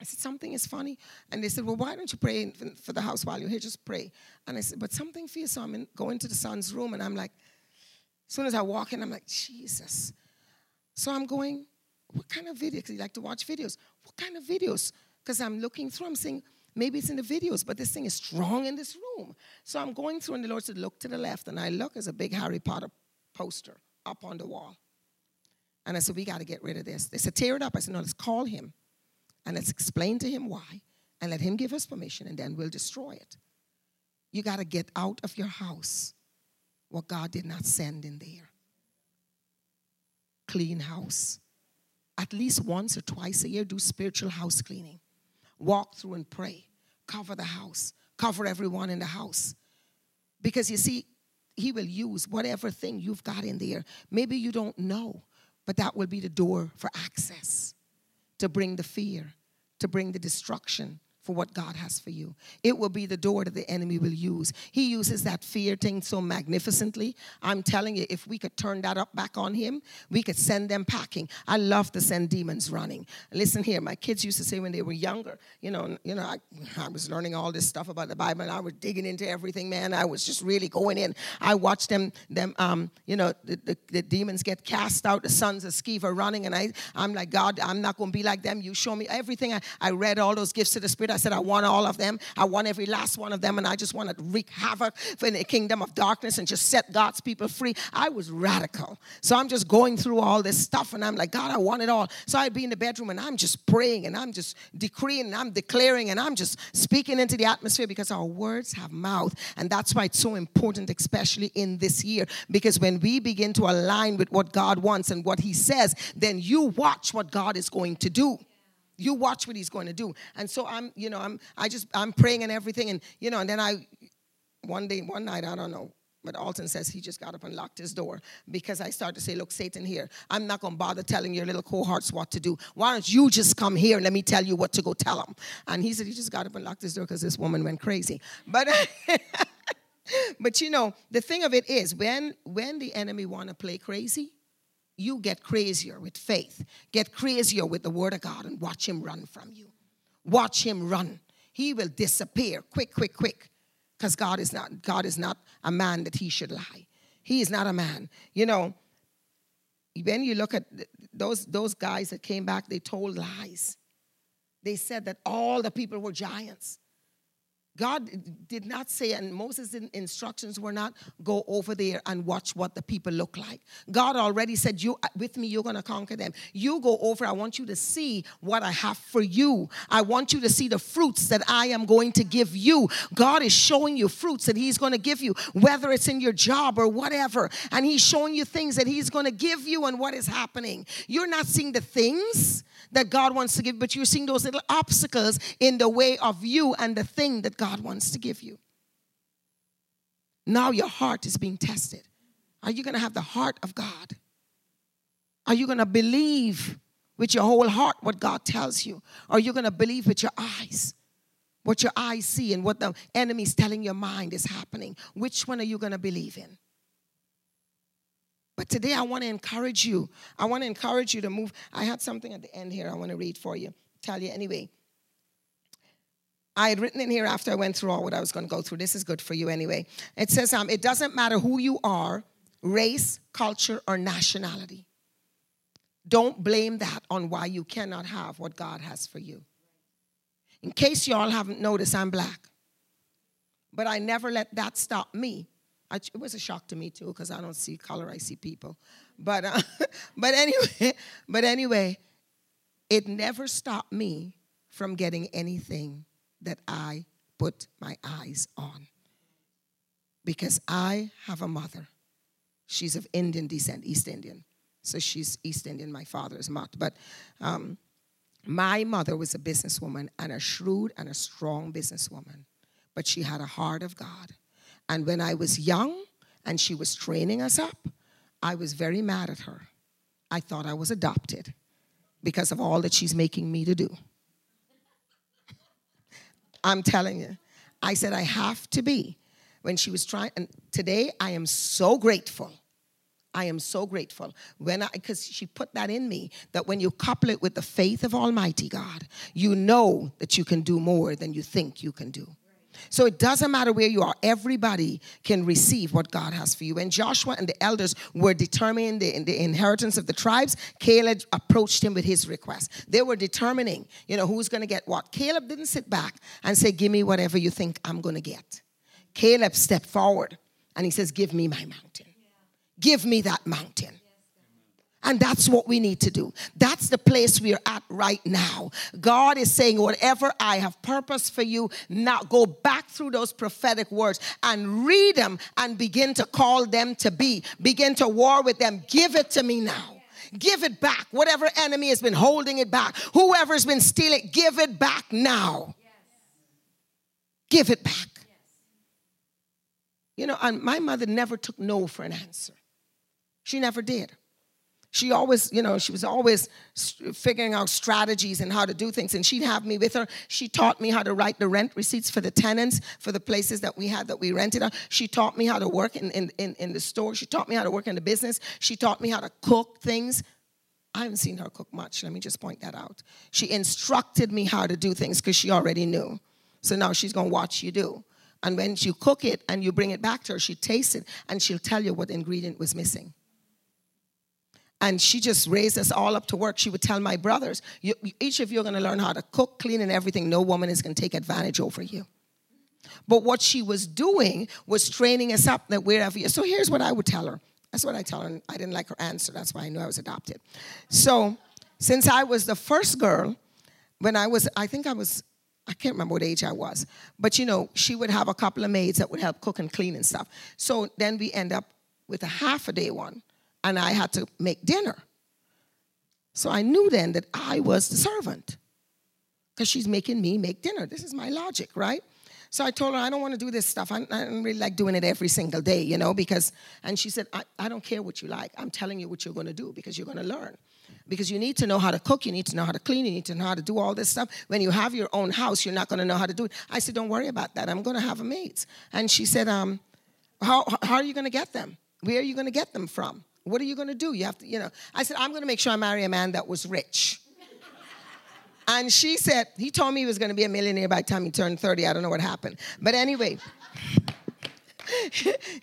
[SPEAKER 3] I said, Something is funny. And they said, Well, why don't you pray for the house while you're here? Just pray. And I said, But something you. So I'm in, going to the son's room, and I'm like, as soon as I walk in, I'm like, Jesus. So I'm going, What kind of videos? Because you like to watch videos. What kind of videos? Because I'm looking through, I'm saying, Maybe it's in the videos, but this thing is strong in this room. So I'm going through, and the Lord said, Look to the left. And I look, there's a big Harry Potter poster up on the wall. And I said, We got to get rid of this. They said, Tear it up. I said, No, let's call him and let's explain to him why and let him give us permission, and then we'll destroy it. You got to get out of your house what God did not send in there. Clean house. At least once or twice a year, do spiritual house cleaning walk through and pray. Cover the house, cover everyone in the house. Because you see, He will use whatever thing you've got in there. Maybe you don't know, but that will be the door for access to bring the fear, to bring the destruction, for what God has for you. It will be the door that the enemy will use. He uses that fear thing so magnificently. I'm telling you, if we could turn that up back on him, we could send them packing. I love to send demons running. Listen here, my kids used to say when they were younger, you know, you know, I, I was learning all this stuff about the Bible and I was digging into everything, man. I was just really going in. I watched them, them, um, you know, the, the, the demons get cast out, the sons of Sceva running, and I, I'm like, God, I'm not going to be like them. You show me everything. I, I read all those gifts of the Spirit. I said, I want all of them. I want every last one of them, and I just want to wreak havoc in the kingdom of darkness and just set God's people free. I was radical. So I'm just going through all this stuff, and I'm like, God, I want it all. So I'd be in the bedroom and I'm just praying and I'm just decreeing and I'm declaring and I'm just speaking into the atmosphere because our words have mouth. And that's why it's so important, especially in this year, because when we begin to align with what God wants and what He says, then you watch what God is going to do you watch what he's going to do and so i'm you know i'm i just i'm praying and everything and you know and then i one day one night i don't know but Alton says he just got up and locked his door because I started to say, Look, Satan, here, I'm not going to bother telling your little cohorts what to do. Why don't you just come here and let me tell you what to go tell them? And he said he just got up and locked his door because this woman went crazy. But. but you know the thing of it is when when the enemy want to play crazy you get crazier with faith get crazier with the word of god and watch him run from you watch him run he will disappear quick quick quick because God is not God is not a man that he should lie. He is not a man. You know, when you look at those those guys that came back, they told lies. They said that all the people were giants. God did not say, and Moses' instructions were not go over there and watch what the people look like. God already said, "You uh, with me, you're going to conquer them. You go over. I want you to see what I have for you. I want you to see the fruits that I am going to give you. God is showing you fruits that He's going to give you, whether it's in your job or whatever, and He's showing you things that He's going to give you and what is happening. You're not seeing the things that God wants to give, but you're seeing those little obstacles in the way of you and the thing that wants to give you. Now your heart is being tested. Are you going to have the heart of God? Are you going to believe with your whole heart what God tells you? Or are you going to believe with your eyes? What your eyes see and what the enemy's telling your mind is happening. Which one are you going to believe in? But today I want to encourage you. I want to encourage you to move. I had something at the end here I want to read for you, tell you anyway. I had written in here after I went through all what I was going to go through. This is good for you anyway. It says, um, it doesn't matter who you are, race, culture, or nationality. Don't blame that on why you cannot have what God has for you. In case y'all haven't noticed, I'm black. But I never let that stop me I, it was a shock to me too because I don't see color, I see people. But uh, but anyway, but anyway, it never stopped me from getting anything that I put my eyes on. Because I have a mother. She's of Indian descent, East Indian. So she's East Indian. My father is not. But um, my mother was a businesswoman and a shrewd and a strong businesswoman. But she had a heart of God. And when I was young and she was training us up, I was very mad at her. I thought I was adopted because of all that she's making me to do. I'm telling you. I said, I have to be. When she was trying, and today I am so grateful. I am so grateful when I because she put that in me that when you couple it with the faith of Almighty God, you know that you can do more than you think you can do. So it doesn't matter where you are, everybody can receive what God has for you. When Joshua and the elders were determining the, the inheritance of the tribes, Caleb approached him with his request. They were determining, you know, who's going to get what. Caleb didn't sit back and say, Give me whatever you think I'm going to get. Caleb stepped forward and he says, Give me my mountain. Give me that mountain. And that's what we need to do. That's the place we're at right now. God is saying, whatever I have purpose for you, now go back through those prophetic words and read them and begin to call them to be. Begin to war with them. Give it to me now. Give it back. Whatever enemy has been holding it back, whoever's been stealing, give it back now. Give it back. You know, and my mother never took no for an answer. She never did she always, you know, she was always figuring out strategies and how to do things. And she'd have me with her. She taught me how to write the rent receipts for the tenants for the places that we had that we rented on. She taught me how to work in, in, in, in the store. She taught me how to work in the business. She taught me how to cook things. I haven't seen her cook much. Let me just point that out. She instructed me how to do things because she already knew. So now she's going to watch you do. And when you cook it and you bring it back to her, she tastes it and she'll tell you what ingredient was missing. And she just raised us all up to work. She would tell my brothers, each of you are going to learn how to cook, clean, and everything. No woman is going to take advantage over you. But what she was doing was training us up that wherever you. So here's what I would tell her. That's what I tell her. I didn't like her answer. That's why I knew I was adopted. So since I was the first girl, when I was, I think I was, I can't remember what age I was, but you know, she would have a couple of maids that would help cook and clean and stuff. So then we end up with a half a day one, and I had to make dinner. So I knew then that I was the servant because she's making me make dinner. This is my logic, right? So I told her, I don't want to do this stuff. I, I don't really like doing it every single day, you know, because, and she said, I, I don't care what you like. I'm telling you what you're going to do because you're going to learn. Because you need to know how to cook, you need to know how to clean, you need to know how to do all this stuff. When you have your own house, you're not going to know how to do it. I said, Don't worry about that. I'm going to have a maid. And she said, um, how, how are you going to get them? Where are you going to get them from? What are you going to do? You have to, you know. I said, I'm going to make sure I marry a man that was rich. And she said, he told me he was going to be a millionaire by the time he turned 30. I don't know what happened. But anyway,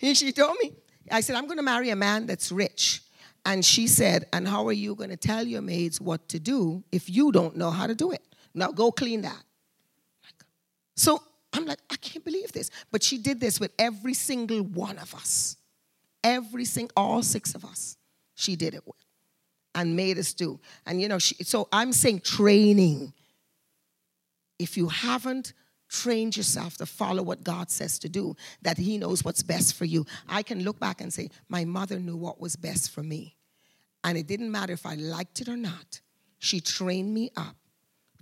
[SPEAKER 3] she told me, I said, I'm going to marry a man that's rich. And she said, And how are you going to tell your maids what to do if you don't know how to do it? Now go clean that. So I'm like, I can't believe this. But she did this with every single one of us. Every single, all six of us, she did it with and made us do. And you know, she, so I'm saying training. If you haven't trained yourself to follow what God says to do, that He knows what's best for you, I can look back and say, My mother knew what was best for me. And it didn't matter if I liked it or not, she trained me up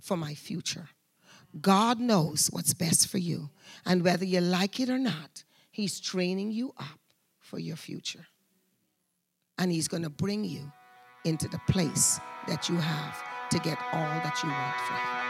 [SPEAKER 3] for my future. God knows what's best for you. And whether you like it or not, He's training you up for your future. And He's going to bring you into the place that you have to get all that you want for Him.